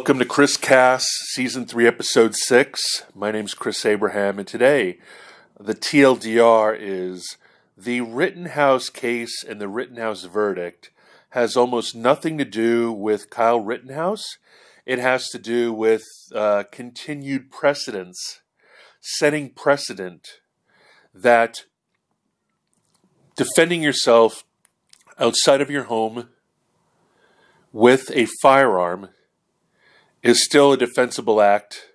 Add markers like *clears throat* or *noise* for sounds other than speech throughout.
Welcome to Chris Cast, Season 3, Episode 6. My name's Chris Abraham, and today the TLDR is the Rittenhouse case and the Rittenhouse verdict has almost nothing to do with Kyle Rittenhouse. It has to do with uh, continued precedence, setting precedent that defending yourself outside of your home with a firearm is still a defensible act,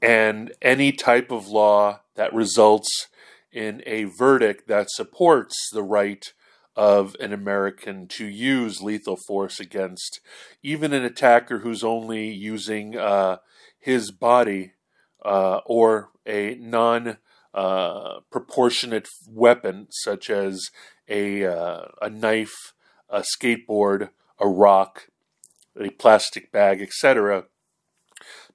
and any type of law that results in a verdict that supports the right of an American to use lethal force against even an attacker who's only using uh, his body uh, or a non uh, proportionate weapon, such as a, uh, a knife, a skateboard, a rock, a plastic bag, etc.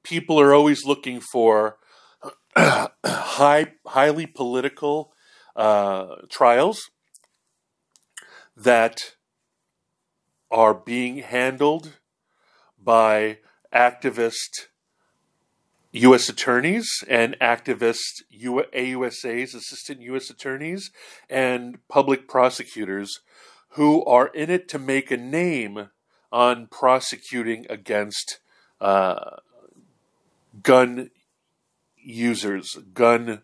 People are always looking for *clears throat* high, highly political uh, trials that are being handled by activist U.S. attorneys and activist AUSAs, assistant U.S. attorneys, and public prosecutors who are in it to make a name on prosecuting against uh, gun users, gun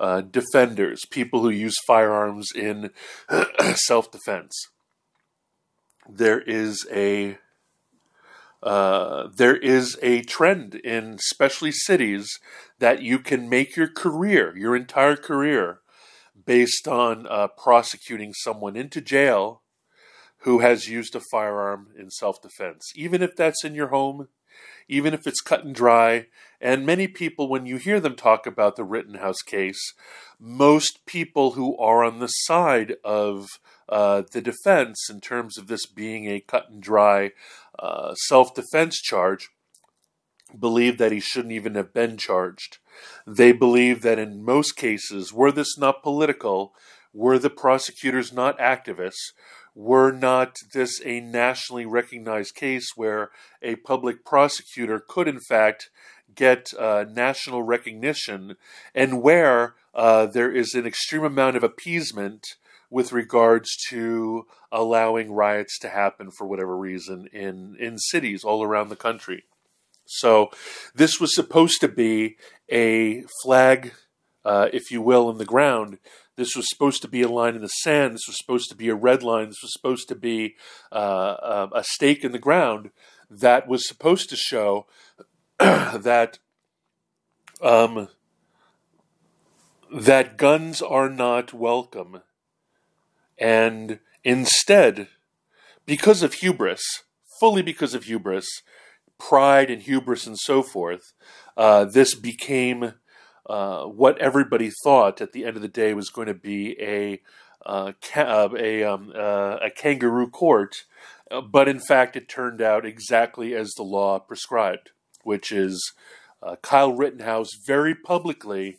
uh, defenders, people who use firearms in *clears throat* self defense. There is a uh, there is a trend in especially cities that you can make your career, your entire career, based on uh, prosecuting someone into jail who has used a firearm in self defense, even if that's in your home, even if it's cut and dry. And many people, when you hear them talk about the Rittenhouse case, most people who are on the side of uh, the defense in terms of this being a cut and dry uh, self defense charge believe that he shouldn't even have been charged. They believe that in most cases, were this not political, were the prosecutors not activists, were not this a nationally recognized case where a public prosecutor could, in fact, get uh, national recognition and where uh, there is an extreme amount of appeasement with regards to allowing riots to happen for whatever reason in, in cities all around the country. So, this was supposed to be a flag, uh, if you will, in the ground this was supposed to be a line in the sand. This was supposed to be a red line. This was supposed to be uh, um, a stake in the ground that was supposed to show *clears throat* that um, that guns are not welcome, and instead, because of hubris, fully because of hubris, pride and hubris and so forth, uh, this became uh, what everybody thought at the end of the day was going to be a uh, ca- uh, a, um, uh, a kangaroo court, but in fact it turned out exactly as the law prescribed, which is Kyle Rittenhouse very publicly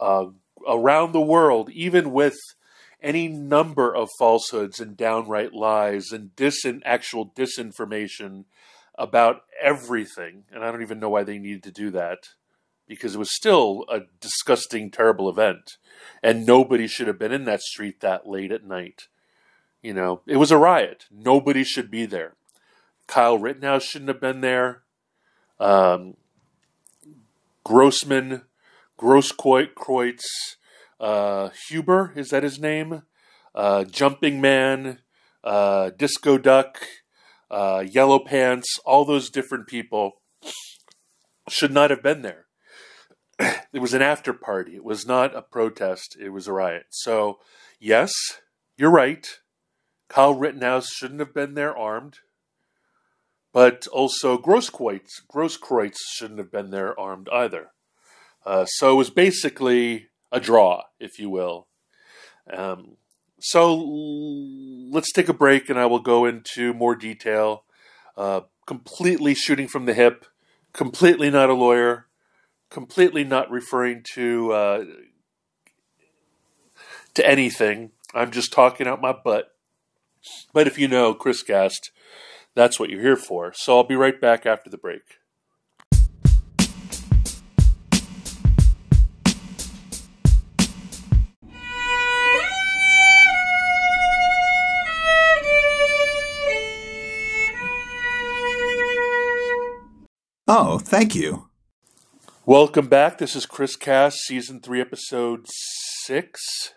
around the world, even with any number of falsehoods and downright lies and actual disinformation about everything, and I don't even know why they needed to do that because it was still a disgusting, terrible event. And nobody should have been in that street that late at night. You know, it was a riot. Nobody should be there. Kyle Rittenhouse shouldn't have been there. Um, Grossman, Grosskreutz, uh, Huber, is that his name? Uh, Jumping Man, uh, Disco Duck, uh, Yellow Pants, all those different people should not have been there it was an after party. It was not a protest. It was a riot. So, yes, you're right. Kyle Rittenhouse shouldn't have been there armed. But also Grosskreutz, Grosskreutz shouldn't have been there armed either. Uh, so it was basically a draw, if you will. Um, so let's take a break and I will go into more detail. Uh, completely shooting from the hip, completely not a lawyer completely not referring to uh, to anything. I'm just talking out my butt. But if you know Chris Cast, That's what you're here for. So I'll be right back after the break. Oh, thank you. Welcome back. This is Chris Cast, Season 3, Episode 6.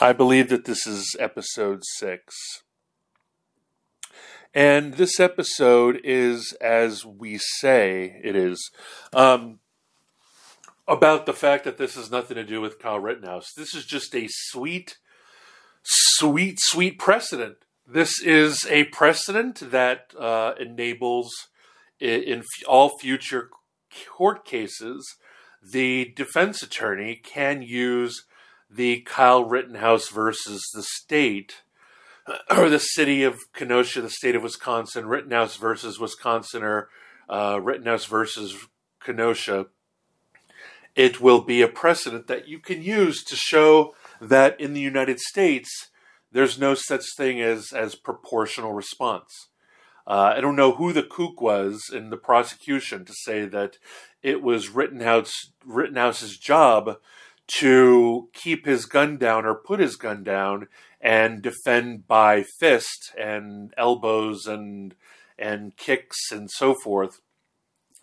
I believe that this is Episode 6. And this episode is, as we say it is, um, about the fact that this has nothing to do with Kyle Rittenhouse. This is just a sweet, sweet, sweet precedent. This is a precedent that uh, enables in all future court cases, the defense attorney can use the Kyle Rittenhouse versus the state *clears throat* or the city of Kenosha, the state of Wisconsin, Rittenhouse versus Wisconsin, or uh, Rittenhouse versus Kenosha. It will be a precedent that you can use to show that in the United States, there's no such thing as, as proportional response. Uh, I don't know who the kook was in the prosecution to say that it was Rittenhouse, Rittenhouse's job to keep his gun down or put his gun down and defend by fist and elbows and and kicks and so forth.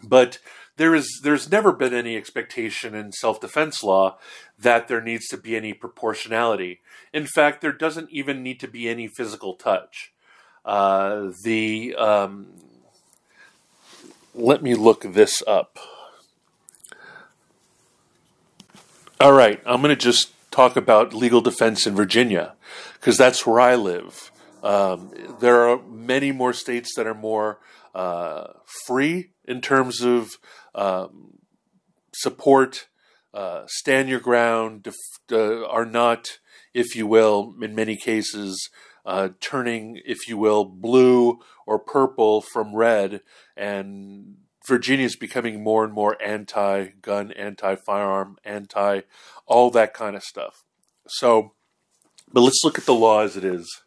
But there is there's never been any expectation in self-defense law that there needs to be any proportionality. In fact, there doesn't even need to be any physical touch. Uh, the um, let me look this up. All right, I'm going to just talk about legal defense in Virginia because that's where I live. Um, there are many more states that are more uh, free in terms of um, support, uh, stand your ground, def- uh, are not, if you will, in many cases, uh, turning, if you will, blue or purple from red, and Virginia is becoming more and more anti gun, anti firearm, anti all that kind of stuff. So, but let's look at the law as it is.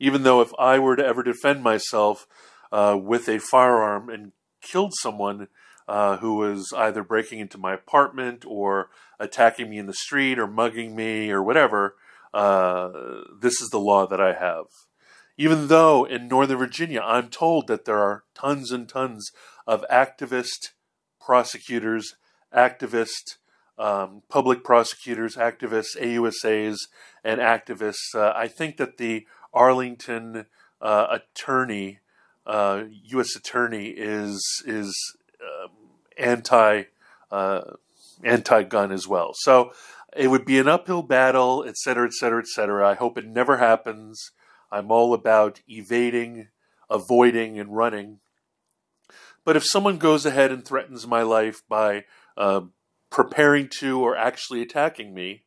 Even though if I were to ever defend myself uh, with a firearm and killed someone uh, who was either breaking into my apartment or attacking me in the street or mugging me or whatever, uh, this is the law that I have. Even though in Northern Virginia, I'm told that there are tons and tons of activist prosecutors, activist um, public prosecutors, activists, AUSAs, and activists. Uh, I think that the Arlington uh, attorney, U.S. Uh, attorney, is is um, anti uh, anti gun as well. So it would be an uphill battle, et cetera, et cetera, et cetera. I hope it never happens. I'm all about evading, avoiding, and running. But if someone goes ahead and threatens my life by uh, preparing to or actually attacking me,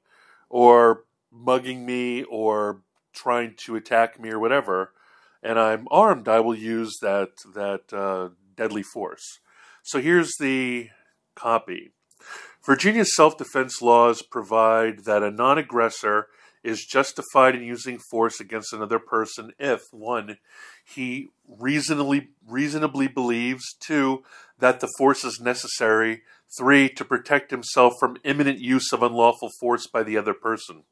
or mugging me, or trying to attack me, or whatever, and I'm armed, I will use that that uh, deadly force. So here's the copy. Virginia's self defense laws provide that a non aggressor is justified in using force against another person if one he reasonably reasonably believes two that the force is necessary three to protect himself from imminent use of unlawful force by the other person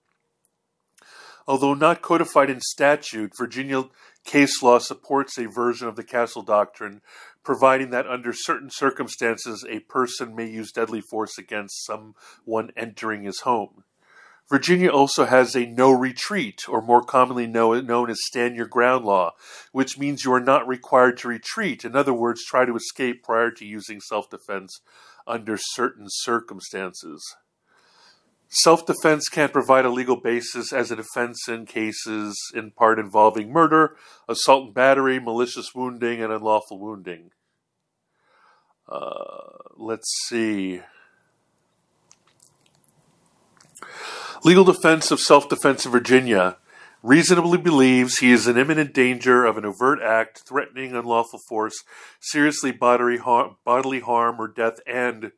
although not codified in statute virginia case law supports a version of the castle doctrine providing that under certain circumstances a person may use deadly force against someone entering his home. Virginia also has a no retreat, or more commonly known as stand your ground law, which means you are not required to retreat. In other words, try to escape prior to using self defense under certain circumstances. Self defense can't provide a legal basis as a defense in cases in part involving murder, assault and battery, malicious wounding, and unlawful wounding. Uh, let's see. Legal defense of self defense in Virginia reasonably believes he is in imminent danger of an overt act threatening unlawful force, seriously bodily harm, bodily harm or death, and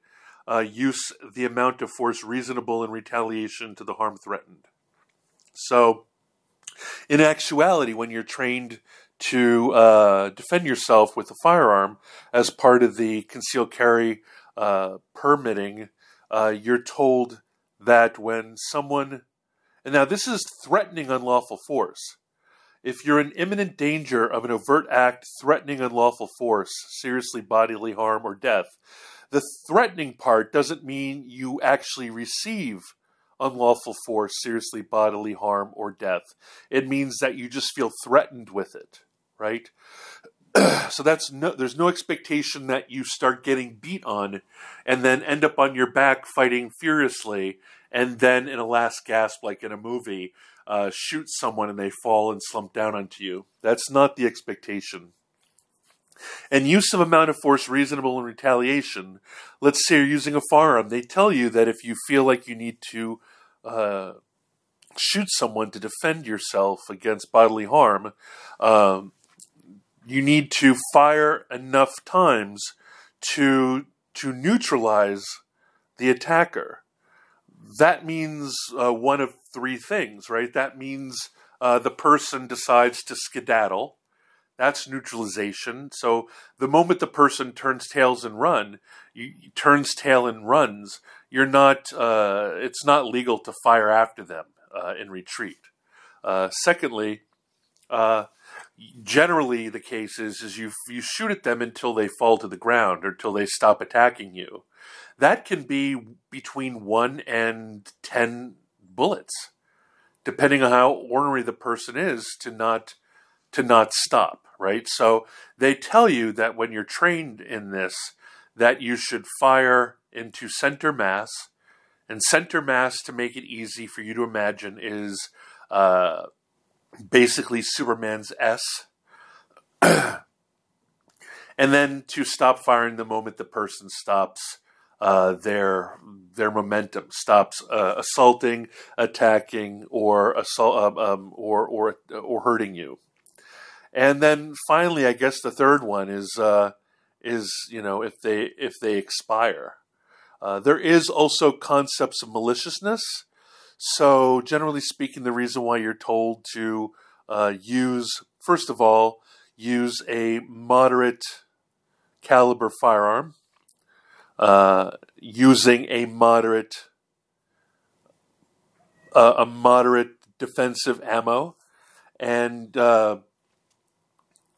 uh, use the amount of force reasonable in retaliation to the harm threatened. So, in actuality, when you're trained to uh, defend yourself with a firearm as part of the concealed carry uh, permitting, uh, you're told that when someone, and now this is threatening unlawful force. If you're in imminent danger of an overt act threatening unlawful force, seriously bodily harm, or death, the threatening part doesn't mean you actually receive unlawful force, seriously bodily harm, or death. It means that you just feel threatened with it right? *clears throat* so that's no there's no expectation that you start getting beat on and then end up on your back fighting furiously and then in a last gasp like in a movie uh, shoot someone and they fall and slump down onto you that's not the expectation and use of amount of force reasonable in retaliation let's say you're using a firearm they tell you that if you feel like you need to uh, shoot someone to defend yourself against bodily harm um, you need to fire enough times to to neutralize the attacker. That means uh, one of three things, right? That means uh, the person decides to skedaddle. That's neutralization. So the moment the person turns tails and run, you, turns tail and runs, you're not. Uh, it's not legal to fire after them uh, in retreat. Uh, secondly, uh, generally the case is is you you shoot at them until they fall to the ground or until they stop attacking you. That can be between one and ten bullets, depending on how ornery the person is to not to not stop. Right. So they tell you that when you're trained in this, that you should fire into center mass, and center mass to make it easy for you to imagine is. Uh, basically Superman's S. *clears throat* and then to stop firing the moment the person stops uh, their their momentum, stops uh, assaulting, attacking, or assault um, um, or or or hurting you. And then finally, I guess the third one is uh, is you know if they if they expire. Uh, there is also concepts of maliciousness so, generally speaking, the reason why you're told to uh, use, first of all, use a moderate caliber firearm, uh, using a moderate uh, a moderate defensive ammo, and uh,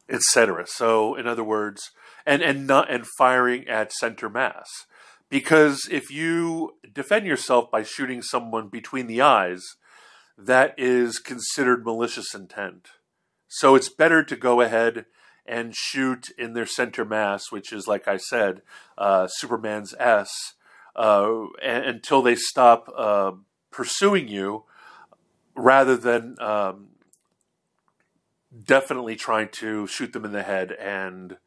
etc. So, in other words, and and not and firing at center mass. Because if you defend yourself by shooting someone between the eyes, that is considered malicious intent. So it's better to go ahead and shoot in their center mass, which is, like I said, uh, Superman's S, uh, until they stop uh, pursuing you, rather than um, definitely trying to shoot them in the head and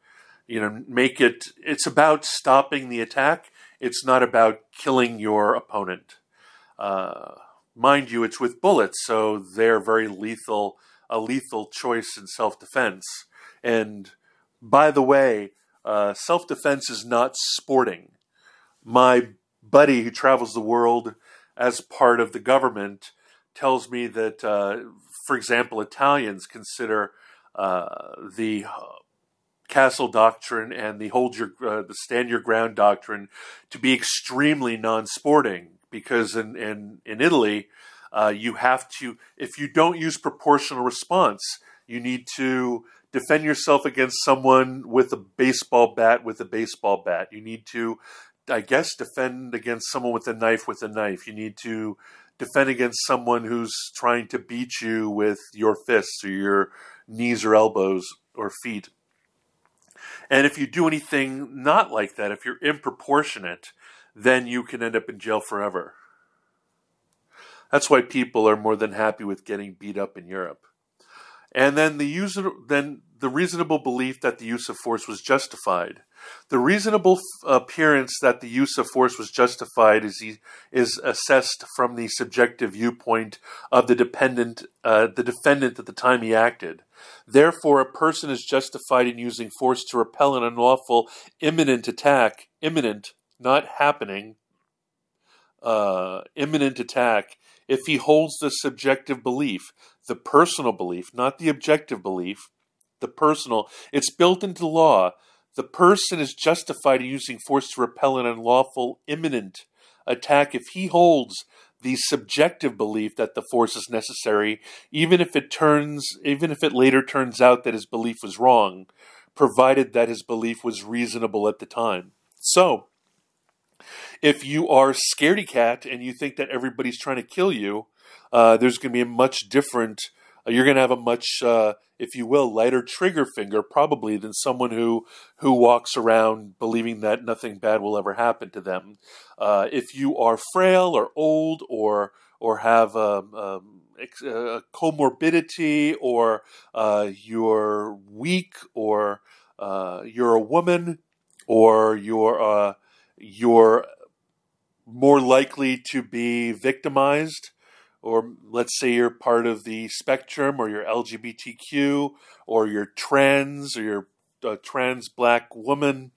you know make it. It's about stopping the attack it's not about killing your opponent. Uh, mind you, it's with bullets, so they're very lethal, a lethal choice in self defense. And by the way, uh, self defense is not sporting. My buddy who travels the world as part of the government tells me that, uh, for example, Italians consider uh, the castle doctrine and the hold your uh, the stand your ground doctrine to be extremely non-sporting because in in in Italy uh, you have to if you don't use proportional response you need to defend yourself against someone with a baseball bat with a baseball bat. You need to I guess defend against someone with a knife with a knife. You need to defend against someone who's trying to beat you with your fists or your knees or elbows or feet and if you do anything not like that, if you're improportionate, then you can end up in jail forever. That's why people are more than happy with getting beat up in Europe. And then the user, then the reasonable belief that the use of force was justified. The reasonable appearance that the use of force was justified is is assessed from the subjective viewpoint of the dependent, uh, the defendant at the time he acted. Therefore, a person is justified in using force to repel an unlawful imminent attack, imminent, not happening, uh, imminent attack, if he holds the subjective belief, the personal belief, not the objective belief, the personal. It's built into law. The person is justified in using force to repel an unlawful, imminent attack if he holds the subjective belief that the force is necessary, even if it turns, even if it later turns out that his belief was wrong, provided that his belief was reasonable at the time. So, if you are scaredy cat and you think that everybody's trying to kill you, uh, there's going to be a much different. Uh, you're going to have a much, uh, if you will, lighter trigger finger probably than someone who who walks around believing that nothing bad will ever happen to them. Uh, if you are frail or old or or have um, um, a comorbidity or uh, you're weak or uh, you're a woman or you're you're more likely to be victimized, or let's say you're part of the spectrum, or you're LGBTQ, or you're trans, or you're a trans black woman,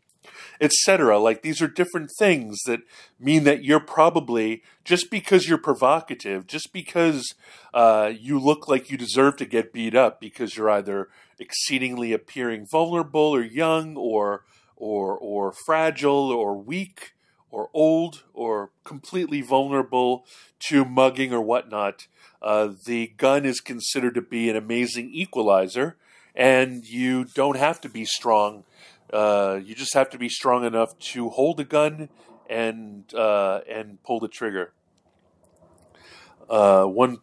etc. Like these are different things that mean that you're probably just because you're provocative, just because uh, you look like you deserve to get beat up because you're either exceedingly appearing vulnerable or young or or or fragile or weak or old or completely vulnerable to mugging or whatnot, uh, the gun is considered to be an amazing equalizer, and you don't have to be strong. Uh, you just have to be strong enough to hold a gun and uh, and pull the trigger. Uh, one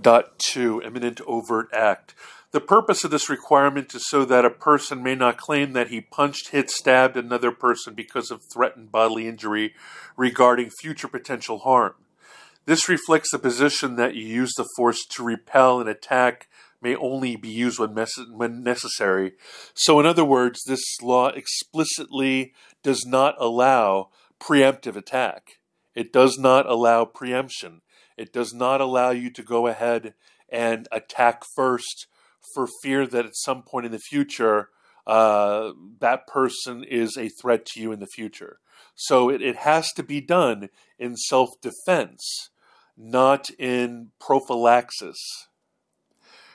dot two imminent overt act. The purpose of this requirement is so that a person may not claim that he punched, hit, stabbed another person because of threatened bodily injury regarding future potential harm. This reflects the position that you use the force to repel an attack may only be used when, mes- when necessary. So, in other words, this law explicitly does not allow preemptive attack. It does not allow preemption. It does not allow you to go ahead and attack first for fear that at some point in the future, uh, that person is a threat to you in the future. So it, it has to be done in self defense, not in prophylaxis.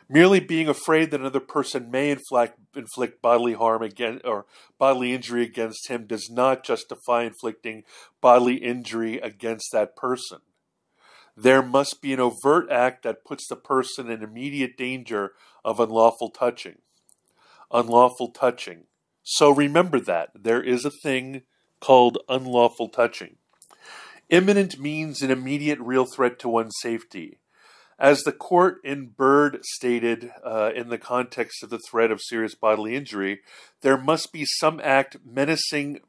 Merely being afraid that another person may inflict, inflict bodily harm again or bodily injury against him does not justify inflicting bodily injury against that person. There must be an overt act that puts the person in immediate danger of unlawful touching. Unlawful touching. So remember that. There is a thing called unlawful touching. Imminent means an immediate real threat to one's safety. As the court in Byrd stated uh, in the context of the threat of serious bodily injury, there must be some act menacing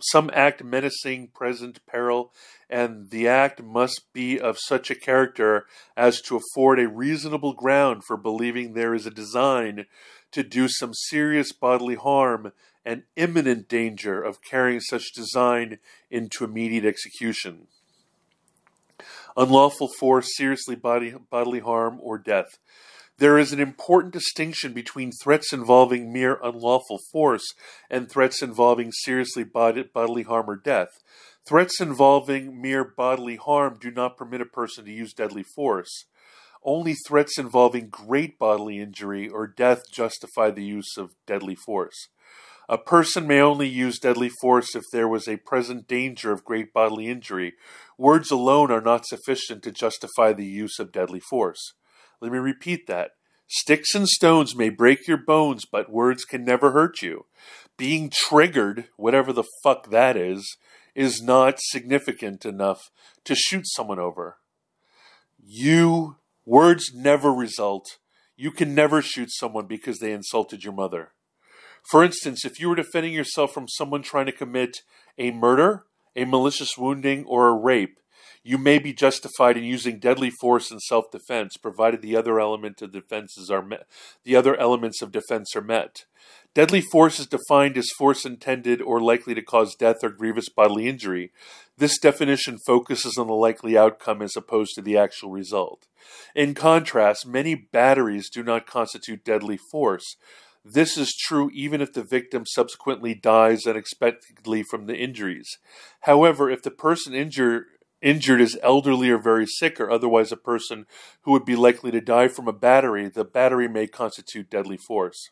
some act menacing present peril, and the act must be of such a character as to afford a reasonable ground for believing there is a design to do some serious bodily harm and imminent danger of carrying such design into immediate execution. Unlawful force, seriously bodily harm, or death. There is an important distinction between threats involving mere unlawful force and threats involving seriously bodily harm or death. Threats involving mere bodily harm do not permit a person to use deadly force. Only threats involving great bodily injury or death justify the use of deadly force. A person may only use deadly force if there was a present danger of great bodily injury. Words alone are not sufficient to justify the use of deadly force. Let me repeat that. Sticks and stones may break your bones, but words can never hurt you. Being triggered, whatever the fuck that is, is not significant enough to shoot someone over. You, words never result. You can never shoot someone because they insulted your mother. For instance, if you were defending yourself from someone trying to commit a murder, a malicious wounding, or a rape, you may be justified in using deadly force in self-defense, provided the other element of defenses are met. The other elements of defense are met. Deadly force is defined as force intended or likely to cause death or grievous bodily injury. This definition focuses on the likely outcome as opposed to the actual result. In contrast, many batteries do not constitute deadly force. This is true even if the victim subsequently dies unexpectedly from the injuries. However, if the person injured injured is elderly or very sick or otherwise a person who would be likely to die from a battery, the battery may constitute deadly force.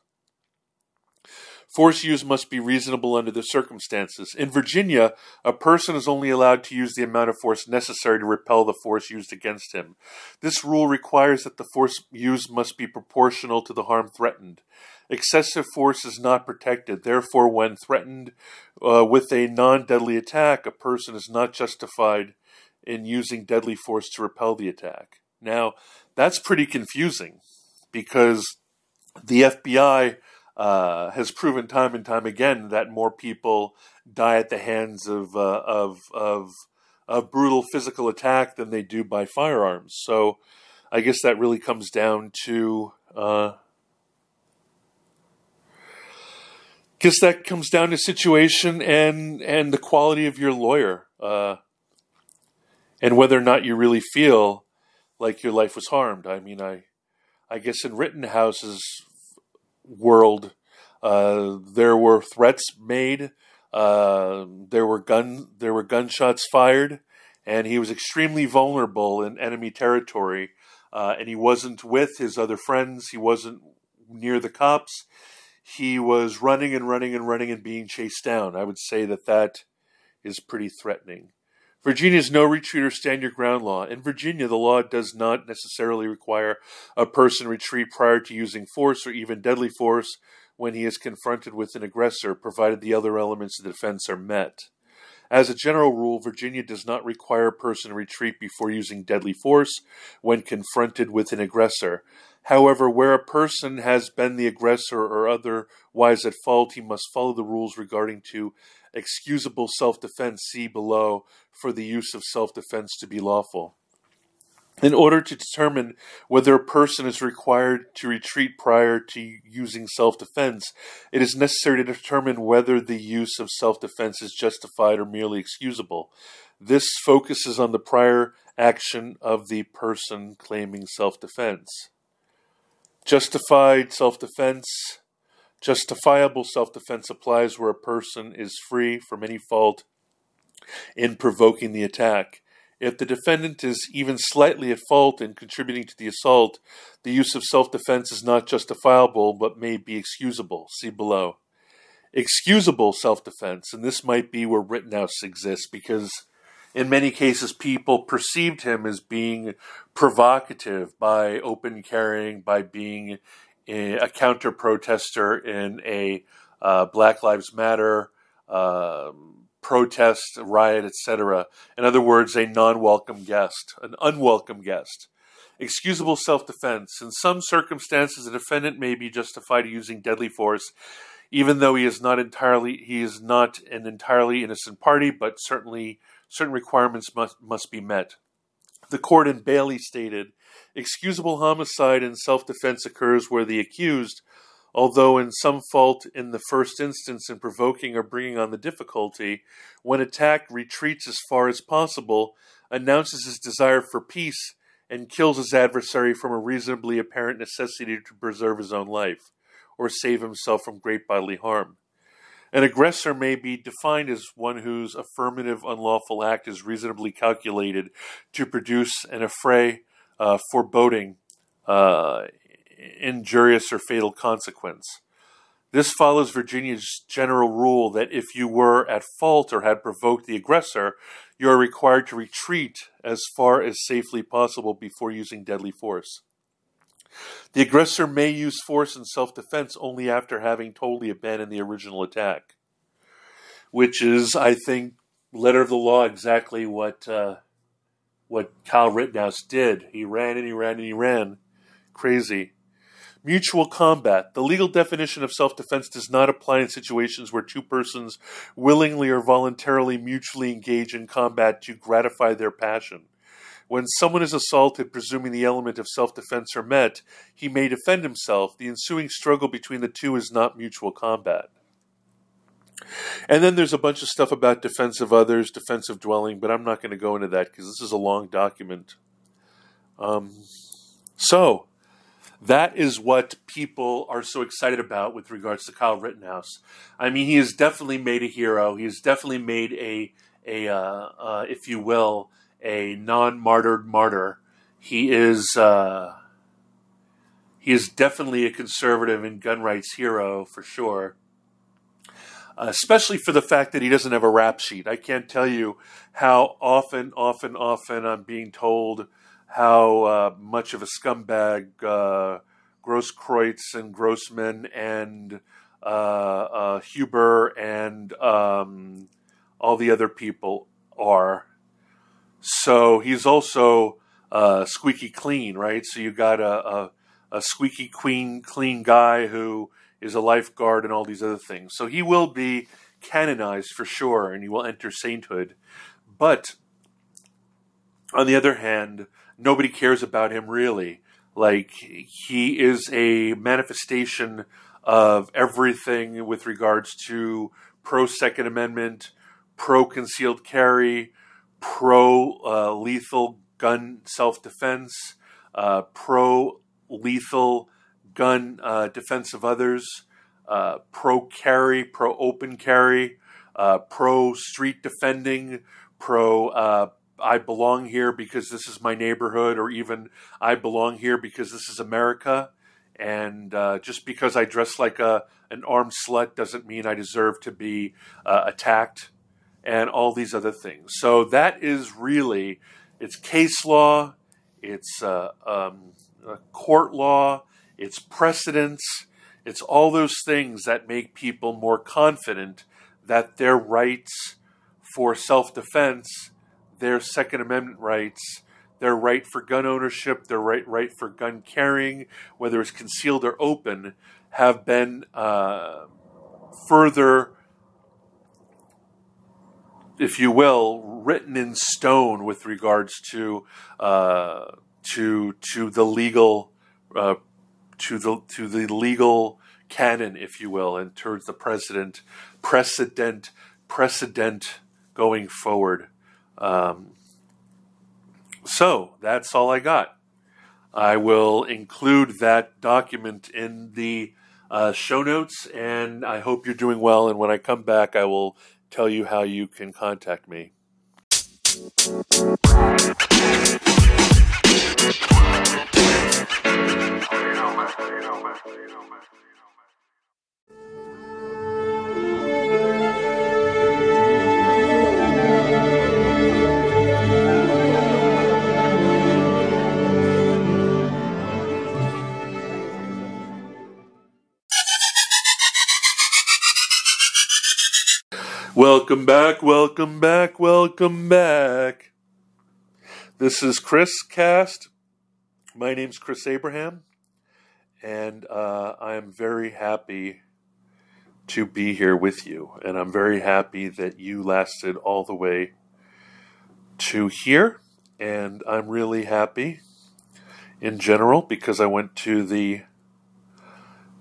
Force use must be reasonable under the circumstances. In Virginia, a person is only allowed to use the amount of force necessary to repel the force used against him. This rule requires that the force used must be proportional to the harm threatened. Excessive force is not protected. Therefore, when threatened uh, with a non deadly attack, a person is not justified in using deadly force to repel the attack. Now, that's pretty confusing because the FBI uh, has proven time and time again that more people die at the hands of, uh, of, of, of brutal physical attack than they do by firearms. So I guess that really comes down to. Uh, guess that comes down to situation and and the quality of your lawyer, uh, and whether or not you really feel like your life was harmed. I mean, I I guess in Rittenhouse's world, uh, there were threats made, uh, there were gun there were gunshots fired, and he was extremely vulnerable in enemy territory. Uh, and he wasn't with his other friends. He wasn't near the cops. He was running and running and running and being chased down. I would say that that is pretty threatening. Virginia's no retreat or stand your ground law. In Virginia, the law does not necessarily require a person retreat prior to using force or even deadly force when he is confronted with an aggressor, provided the other elements of the defense are met. As a general rule, Virginia does not require a person to retreat before using deadly force when confronted with an aggressor. However, where a person has been the aggressor or otherwise at fault, he must follow the rules regarding to excusable self-defense see below for the use of self-defense to be lawful. In order to determine whether a person is required to retreat prior to using self defense, it is necessary to determine whether the use of self defense is justified or merely excusable. This focuses on the prior action of the person claiming self defense. Justified self defense. Justifiable self defense applies where a person is free from any fault in provoking the attack. If the defendant is even slightly at fault in contributing to the assault, the use of self defense is not justifiable but may be excusable. See below. Excusable self defense, and this might be where Rittenhouse exists because in many cases, people perceived him as being provocative by open carrying, by being a, counter protester in a uh, Black Lives Matter um, protest, riot, etc. In other words, a non welcome guest, an unwelcome guest. Excusable self defense. In some circumstances, a defendant may be justified using deadly force even though he is not entirely he is not an entirely innocent party, but certainly certain requirements must, must be met. The court in Bailey stated excusable homicide in self defense occurs where the accused, although in some fault in the first instance in provoking or bringing on the difficulty, when attacked retreats as far as possible, announces his desire for peace, and kills his adversary from a reasonably apparent necessity to preserve his own life, or save himself from great bodily harm. An aggressor may be defined as one whose affirmative unlawful act is reasonably calculated to produce an affray, uh, foreboding, uh, injurious, or fatal consequence. This follows Virginia's general rule that if you were at fault or had provoked the aggressor, you are required to retreat as far as safely possible before using deadly force. The aggressor may use force in self defense only after having totally abandoned the original attack, which is, I think, letter of the law exactly what uh, what Kyle Rittenhouse did. He ran and he ran and he ran. Crazy. Mutual combat. The legal definition of self defense does not apply in situations where two persons willingly or voluntarily mutually engage in combat to gratify their passion. When someone is assaulted, presuming the element of self defense are met, he may defend himself. The ensuing struggle between the two is not mutual combat. And then there's a bunch of stuff about defense of others, defensive dwelling, but I'm not going to go into that because this is a long document. Um, so, that is what people are so excited about with regards to Kyle Rittenhouse. I mean, he has definitely made a hero. He has definitely made a, a uh, uh, if you will, a non-martyred martyr. He is uh, he is definitely a conservative and gun rights hero for sure. especially for the fact that he doesn't have a rap sheet. I can't tell you how often, often, often I'm being told how uh, much of a scumbag uh, Grosskreutz and Grossman and uh, uh, Huber and um, all the other people are. So he's also uh, squeaky clean, right? So you got a, a, a squeaky clean, clean guy who is a lifeguard and all these other things. So he will be canonized for sure, and he will enter sainthood. But on the other hand, nobody cares about him really. Like he is a manifestation of everything with regards to pro Second Amendment, pro concealed carry, pro uh, lethal gun self defense, uh, pro lethal gun uh, defense of others, uh, pro carry, pro open carry, uh, pro street defending, pro uh, I belong here because this is my neighborhood, or even I belong here because this is America. And just because I dress like a an armed slut doesn't mean I deserve to be attacked, and all these other things. So that is really it's case law, it's uh, um, court law, it's precedents, it's all those things that make people more confident that their rights for self defense, their Second Amendment rights, their right for gun ownership, their right right for gun carrying, whether it's concealed or open, have been uh, further, if you will, written in stone with regards to uh, to to the legal uh, to the to the legal canon, if you will, and towards the precedent precedent precedent going forward. Um, so that's all I got. I will include that document in the uh, show notes, and I hope you're doing well. And when I come back, I will tell you how you can contact me. Welcome back, welcome back, welcome back. This is Chris Cast. My name's Chris Abraham, and uh, I am very happy to be here with you. And I'm very happy that you lasted all the way to here. And I'm really happy in general because I went to the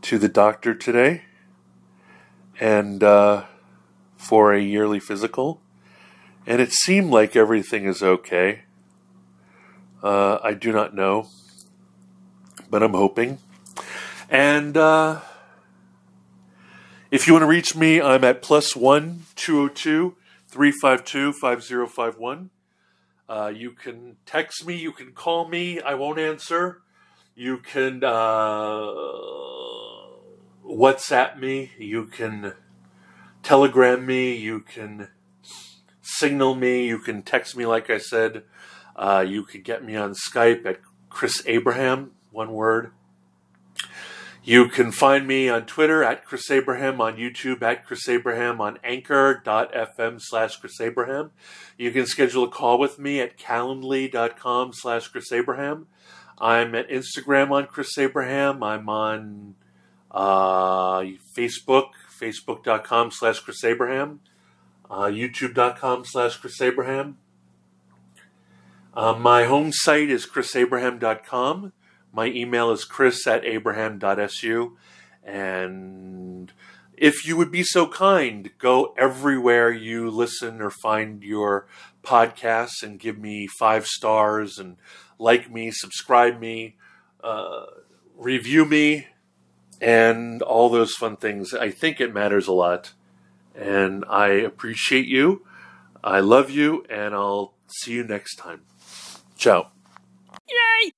to the doctor today, and. Uh, for a yearly physical, and it seemed like everything is okay. Uh, I do not know, but I'm hoping. And uh, if you want to reach me, I'm at plus one 202 352 5051. Uh, you can text me, you can call me, I won't answer. You can uh, WhatsApp me, you can telegram me, you can signal me, you can text me, like I said. Uh, you could get me on Skype at Chris Abraham, one word. You can find me on Twitter at Chris Abraham, on YouTube at Chris Abraham, on anchor.fm slash Chris Abraham. You can schedule a call with me at calendly.com slash Chris Abraham. I'm at Instagram on Chris Abraham. I'm on uh, Facebook, facebook.com slash Chris Abraham, uh, youtube.com slash Chris Abraham. Uh, my home site is chrisabraham.com. My email is chris at abraham.su. And if you would be so kind, go everywhere you listen or find your podcasts and give me five stars and like me, subscribe me, uh, review me, and all those fun things. I think it matters a lot. And I appreciate you. I love you, and I'll see you next time. Ciao. Yay!